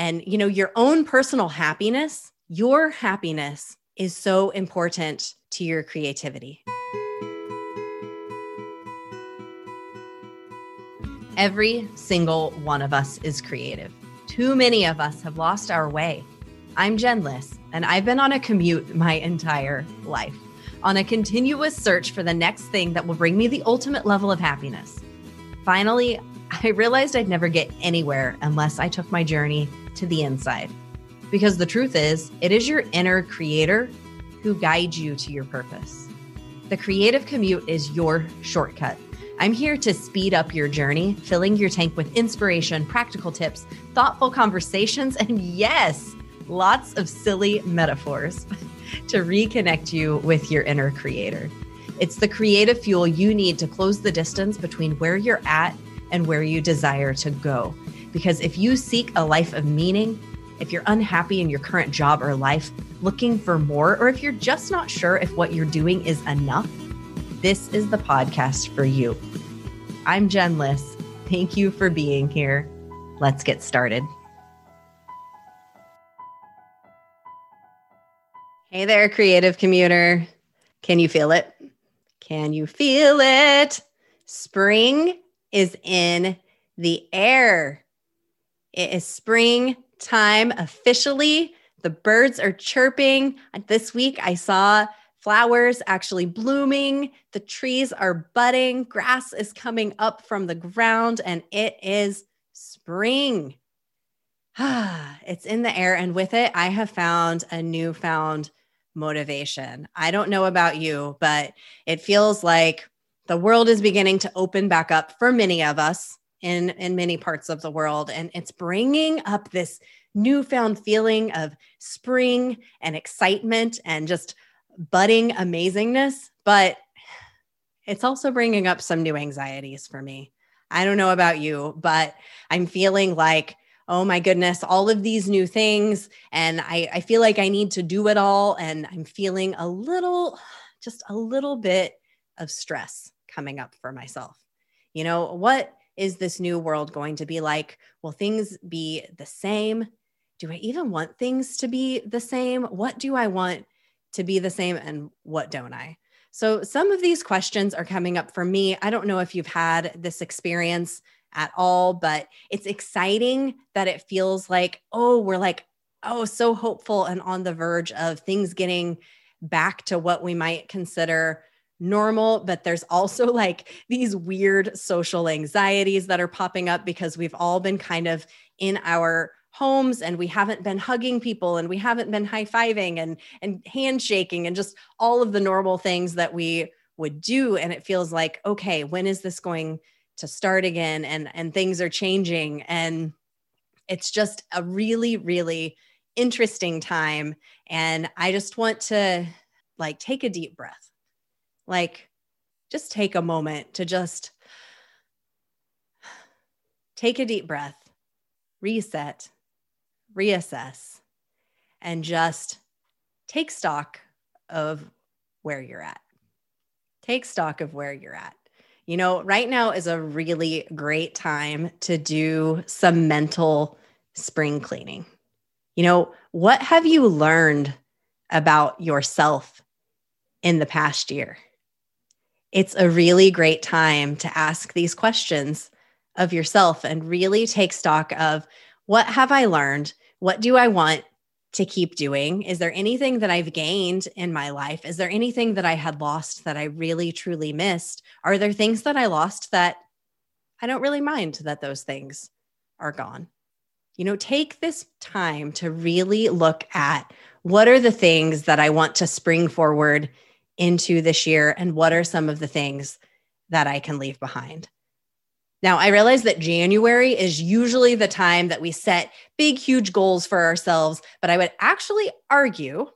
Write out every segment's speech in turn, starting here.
And, you know, your own personal happiness, your happiness is so important to your creativity. Every single one of us is creative. Too many of us have lost our way. I'm Jen Liss, and I've been on a commute my entire life, on a continuous search for the next thing that will bring me the ultimate level of happiness. Finally, I realized I'd never get anywhere unless I took my journey to the inside. Because the truth is, it is your inner creator who guides you to your purpose. The creative commute is your shortcut. I'm here to speed up your journey, filling your tank with inspiration, practical tips, thoughtful conversations, and yes, lots of silly metaphors to reconnect you with your inner creator. It's the creative fuel you need to close the distance between where you're at and where you desire to go. Because if you seek a life of meaning, if you're unhappy in your current job or life, looking for more, or if you're just not sure if what you're doing is enough, this is the podcast for you. I'm Jen Liss. Thank you for being here. Let's get started. Hey there, creative commuter. Can you feel it? Can you feel it? Spring is in the air. It is spring time officially. The birds are chirping. This week I saw flowers actually blooming. The trees are budding. Grass is coming up from the ground, and it is spring. it's in the air. And with it, I have found a newfound motivation. I don't know about you, but it feels like the world is beginning to open back up for many of us in in many parts of the world. And it's bringing up this newfound feeling of spring and excitement and just budding amazingness but it's also bringing up some new anxieties for me. I don't know about you but i'm feeling like oh my goodness all of these new things and i i feel like i need to do it all and i'm feeling a little just a little bit of stress coming up for myself. You know what is this new world going to be like? Will things be the same? Do I even want things to be the same? What do I want to be the same and what don't I? So, some of these questions are coming up for me. I don't know if you've had this experience at all, but it's exciting that it feels like, oh, we're like, oh, so hopeful and on the verge of things getting back to what we might consider normal, but there's also like these weird social anxieties that are popping up because we've all been kind of in our homes and we haven't been hugging people and we haven't been high-fiving and and handshaking and just all of the normal things that we would do. And it feels like okay when is this going to start again? And and things are changing. And it's just a really really interesting time. And i just want to like take a deep breath like, just take a moment to just take a deep breath, reset, reassess, and just take stock of where you're at. Take stock of where you're at. You know, right now is a really great time to do some mental spring cleaning. You know, what have you learned about yourself in the past year? It's a really great time to ask these questions of yourself and really take stock of what have I learned? What do I want to keep doing? Is there anything that I've gained in my life? Is there anything that I had lost that I really truly missed? Are there things that I lost that I don't really mind that those things are gone? You know, take this time to really look at what are the things that I want to spring forward into this year and what are some of the things that I can leave behind. Now, I realize that January is usually the time that we set big, huge goals for ourselves, but I would actually argue,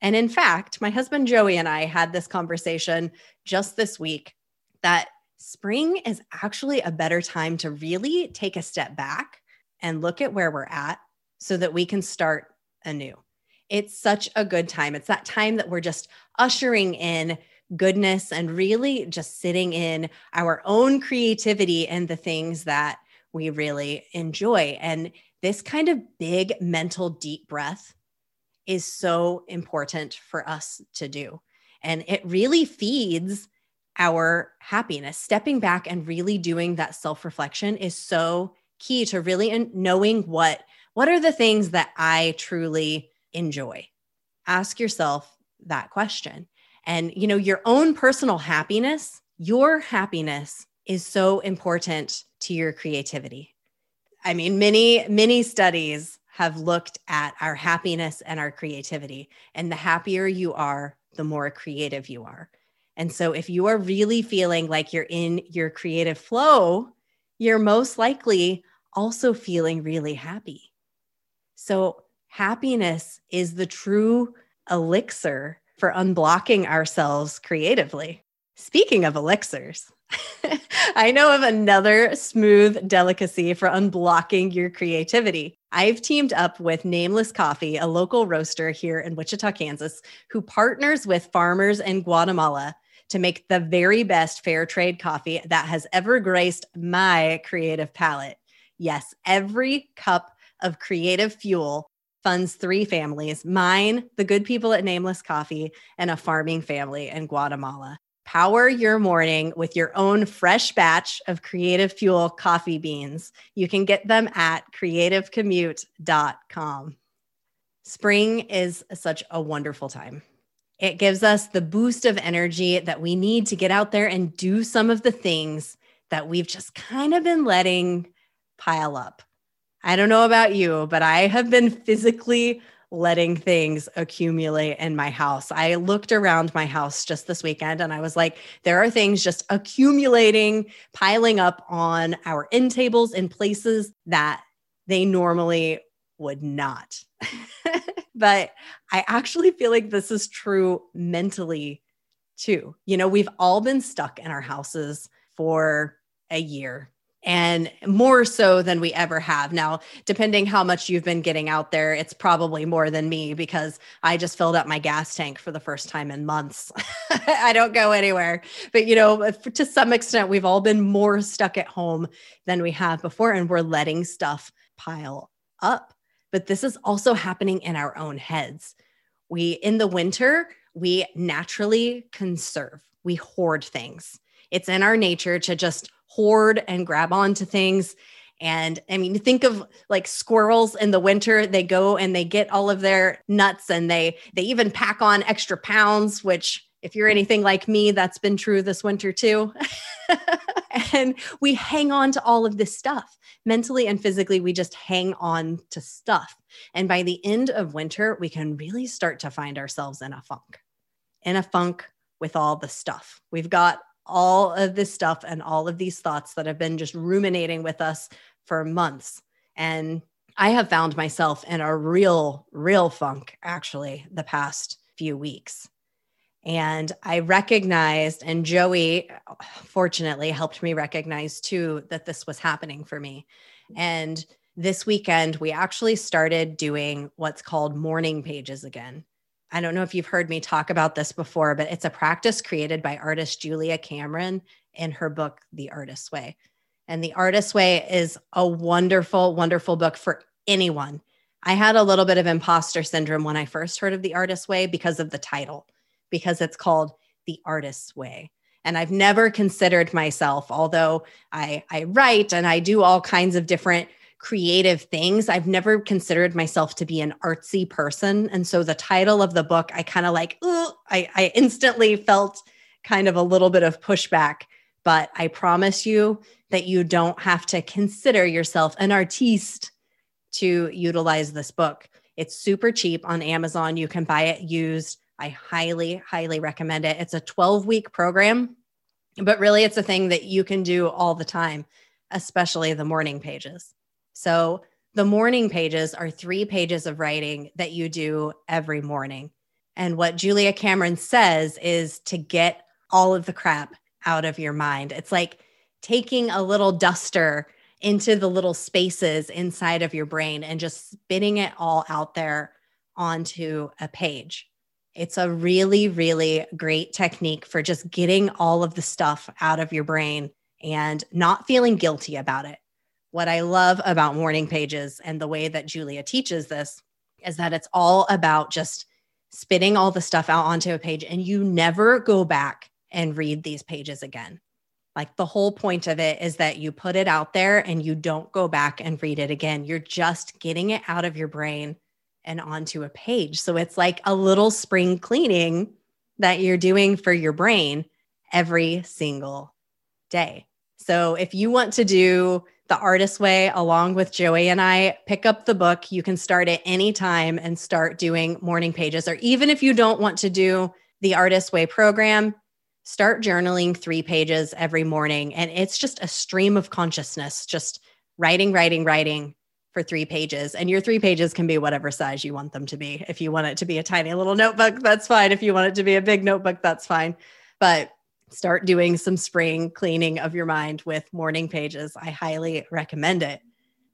and in fact, my husband Joey and I had this conversation just this week that spring is actually a better time to really take a step back and look at where we're at so that we can start anew. It's such a good time. It's that time that we're just ushering in goodness and really just sitting in our own creativity and the things that we really enjoy. And this kind of big mental deep breath is so important for us to do. And it really feeds our happiness. Stepping back and really doing that self reflection is so key to really knowing what what are the things that I truly enjoy. Ask yourself that question. And you know, your own personal happiness, your happiness is so important to your creativity. I mean, many many studies have looked at our happiness and our creativity. And the happier you are, the more creative you are. And so, if you are really feeling like you're in your creative flow, you're most likely also feeling really happy. So, happiness is the true elixir for unblocking ourselves creatively. Speaking of elixirs, I know of another smooth delicacy for unblocking your creativity. I've teamed up with Nameless Coffee, a local roaster here in Wichita, Kansas, who partners with farmers in Guatemala to make the very best fair trade coffee that has ever graced my creative palate. Yes, every cup of creative fuel funds three families mine, the good people at Nameless Coffee, and a farming family in Guatemala. Power your morning with your own fresh batch of Creative Fuel coffee beans. You can get them at creativecommute.com. Spring is such a wonderful time. It gives us the boost of energy that we need to get out there and do some of the things that we've just kind of been letting pile up. I don't know about you, but I have been physically letting things accumulate in my house. I looked around my house just this weekend and I was like, there are things just accumulating, piling up on our end tables in places that they normally would not. but I actually feel like this is true mentally too. You know, we've all been stuck in our houses for a year and more so than we ever have. Now, depending how much you've been getting out there, it's probably more than me because I just filled up my gas tank for the first time in months. I don't go anywhere. But, you know, to some extent, we've all been more stuck at home than we have before, and we're letting stuff pile up. But this is also happening in our own heads. We, in the winter, we naturally conserve, we hoard things. It's in our nature to just hoard and grab onto things. And I mean, think of like squirrels in the winter, they go and they get all of their nuts and they they even pack on extra pounds, which if you're anything like me, that's been true this winter too. and we hang on to all of this stuff. Mentally and physically, we just hang on to stuff. And by the end of winter, we can really start to find ourselves in a funk, in a funk with all the stuff. We've got all of this stuff and all of these thoughts that have been just ruminating with us for months. And I have found myself in a real, real funk actually the past few weeks. And I recognized, and Joey fortunately helped me recognize too that this was happening for me. And this weekend, we actually started doing what's called morning pages again. I don't know if you've heard me talk about this before, but it's a practice created by artist Julia Cameron in her book, The Artist's Way. And The Artist's Way is a wonderful, wonderful book for anyone. I had a little bit of imposter syndrome when I first heard of The Artist's Way because of the title, because it's called The Artist's Way. And I've never considered myself, although I, I write and I do all kinds of different creative things. I've never considered myself to be an artsy person. And so the title of the book, I kind of like, I, I instantly felt kind of a little bit of pushback. But I promise you that you don't have to consider yourself an artiste to utilize this book. It's super cheap on Amazon. You can buy it used. I highly, highly recommend it. It's a 12 week program, but really it's a thing that you can do all the time, especially the morning pages. So the morning pages are three pages of writing that you do every morning. And what Julia Cameron says is to get all of the crap out of your mind. It's like taking a little duster into the little spaces inside of your brain and just spitting it all out there onto a page. It's a really, really great technique for just getting all of the stuff out of your brain and not feeling guilty about it What I love about morning pages and the way that Julia teaches this is that it's all about just spitting all the stuff out onto a page and you never go back and read these pages again. Like the whole point of it is that you put it out there and you don't go back and read it again. You're just getting it out of your brain and onto a page. So it's like a little spring cleaning that you're doing for your brain every single day. So if you want to do the artist way along with Joey and I, pick up the book. You can start at any time and start doing morning pages. Or even if you don't want to do the artist way program, start journaling three pages every morning. And it's just a stream of consciousness, just writing, writing, writing for three pages. And your three pages can be whatever size you want them to be. If you want it to be a tiny little notebook, that's fine. If you want it to be a big notebook, that's fine. But start doing some spring cleaning of your mind with morning pages. I highly recommend it.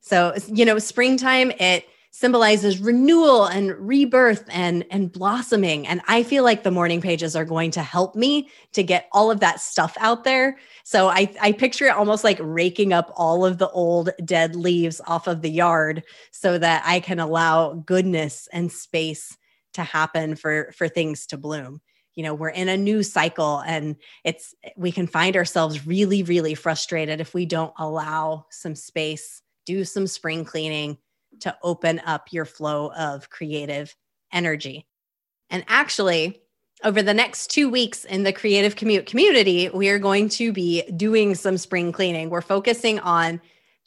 So, you know, springtime, it symbolizes renewal and rebirth and and blossoming and i feel like the morning pages are going to help me to get all of that stuff out there so i i picture it almost like raking up all of the old dead leaves off of the yard so that i can allow goodness and space to happen for for things to bloom you know we're in a new cycle and it's we can find ourselves really really frustrated if we don't allow some space do some spring cleaning to open up your flow of creative energy. And actually, over the next two weeks in the Creative Commute community, we are going to be doing some spring cleaning. We're focusing on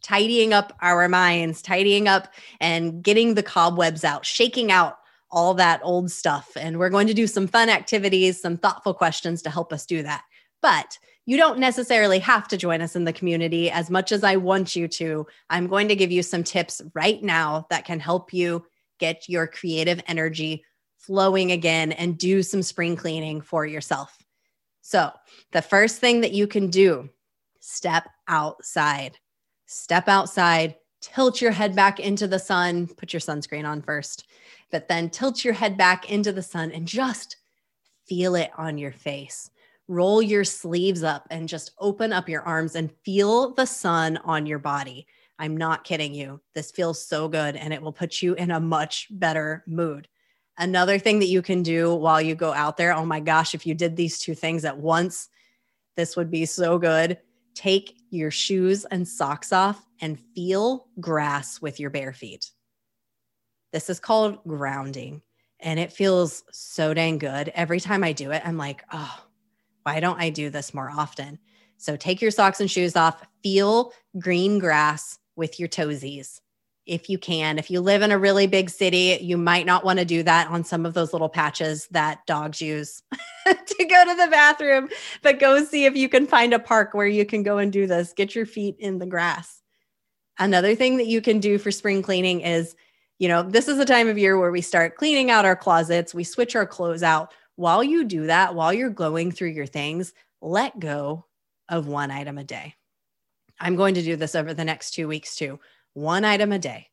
tidying up our minds, tidying up and getting the cobwebs out, shaking out all that old stuff. And we're going to do some fun activities, some thoughtful questions to help us do that. But you don't necessarily have to join us in the community as much as I want you to. I'm going to give you some tips right now that can help you get your creative energy flowing again and do some spring cleaning for yourself. So, the first thing that you can do, step outside. Step outside, tilt your head back into the sun, put your sunscreen on first, but then tilt your head back into the sun and just feel it on your face roll your sleeves up and just open up your arms and feel the sun on your body. I'm not kidding you. This feels so good and it will put you in a much better mood. Another thing that you can do while you go out there, oh my gosh, if you did these two things at once, this would be so good. Take your shoes and socks off and feel grass with your bare feet. This is called grounding and it feels so dang good. Every time I do it, I'm like, oh, why don't I do this more often? So take your socks and shoes off, feel green grass with your toesies if you can. If you live in a really big city, you might not want to do that on some of those little patches that dogs use to go to the bathroom, but go see if you can find a park where you can go and do this. Get your feet in the grass. Another thing that you can do for spring cleaning is, you know, this is the time of year where we start cleaning out our closets, we switch our clothes out while you do that, while you're going through your things, let go of one item a day. I'm going to do this over the next two weeks too. One item a day.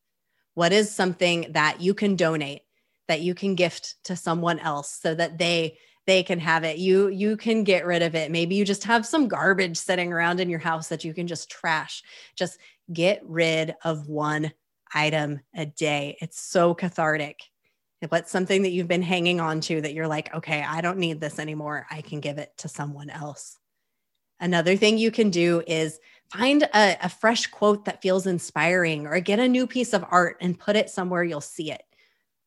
What is something that you can donate, that you can gift to someone else so that they they can have it. You you can get rid of it. Maybe you just have some garbage sitting around in your house that you can just trash. Just get rid of one item a day. It's so cathartic. What's something that you've been hanging on to that you're like, okay, I don't need this anymore. I can give it to someone else. Another thing you can do is find a, a, fresh quote that feels inspiring or get a new piece of art and put it somewhere you'll see it.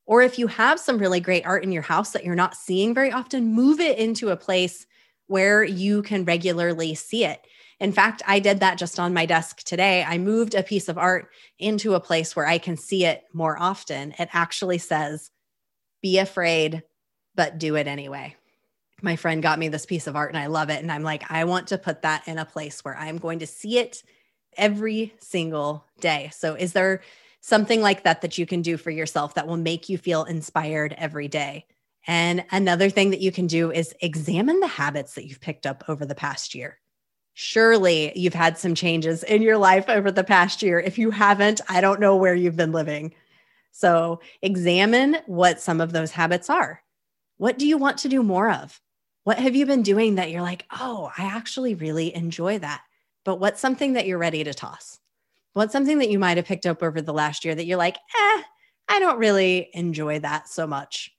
Or if you have some really great art in your house that you're not seeing very often, move it into a place where you can regularly see it. In fact, I did that just on my desk today. I moved a piece of art into a place where I can see it more often. It actually says, be afraid, but do it anyway. My friend got me this piece of art and I love it. And I'm like, I want to put that in a place where I'm going to see it every single day. So, is there something like that that you can do for yourself that will make you feel inspired every day? And another thing that you can do is examine the habits that you've picked up over the past year. Surely you've had some changes in your life over the past year. If you haven't, I don't know where you've been living. So examine what some of those habits are. What do you want to do more of? What have you been doing that you're like, oh, I actually really enjoy that? But what's something that you're ready to toss? What's something that you might have picked up over the last year that you're like, eh, I don't really enjoy that so much?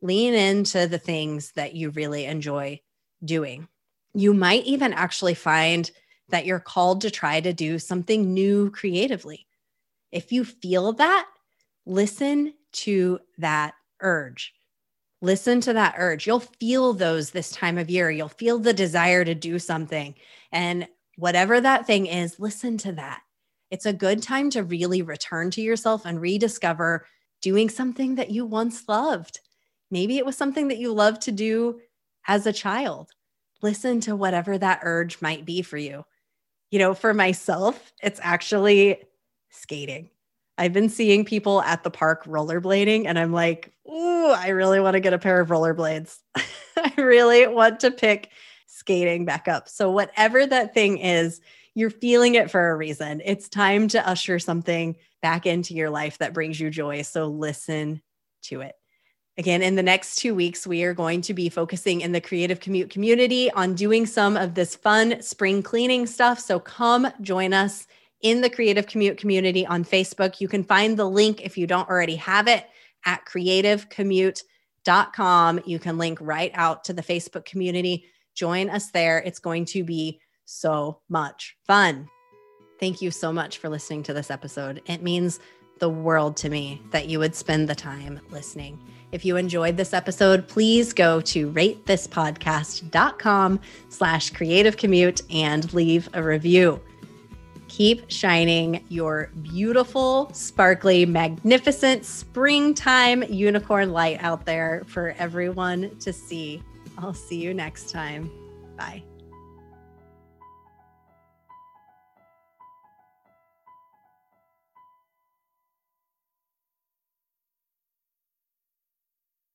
Lean into the things that you really enjoy doing. You might even actually find that you're called to try to do something new creatively. If you feel that, listen to that urge. Listen to that urge. You'll feel those this time of year. You'll feel the desire to do something. And whatever that thing is, listen to that. It's a good time to really return to yourself and rediscover doing something that you once loved. Maybe it was something that you loved to do as a child. Listen to whatever that urge might be for you. You know, for myself, it's actually skating. I've been seeing people at the park rollerblading, and I'm like, ooh, I really want to get a pair of rollerblades. I really want to pick skating back up. So, whatever that thing is, you're feeling it for a reason. It's time to usher something back into your life that brings you joy. So, listen to it. Again, in the next two weeks, we are going to be focusing in the Creative Commute community on doing some of this fun spring cleaning stuff. So, come join us in the Creative Commute community on Facebook. You can find the link if you don't already have it at creativecommute.com. You can link right out to the Facebook community. Join us there. It's going to be so much fun. Thank you so much for listening to this episode. It means the world to me that you would spend the time listening. If you enjoyed this episode, please go to ratethispodcast.com slash creative commute and leave a review. Keep shining your beautiful, sparkly, magnificent springtime unicorn light out there for everyone to see. I'll see you next time. Bye.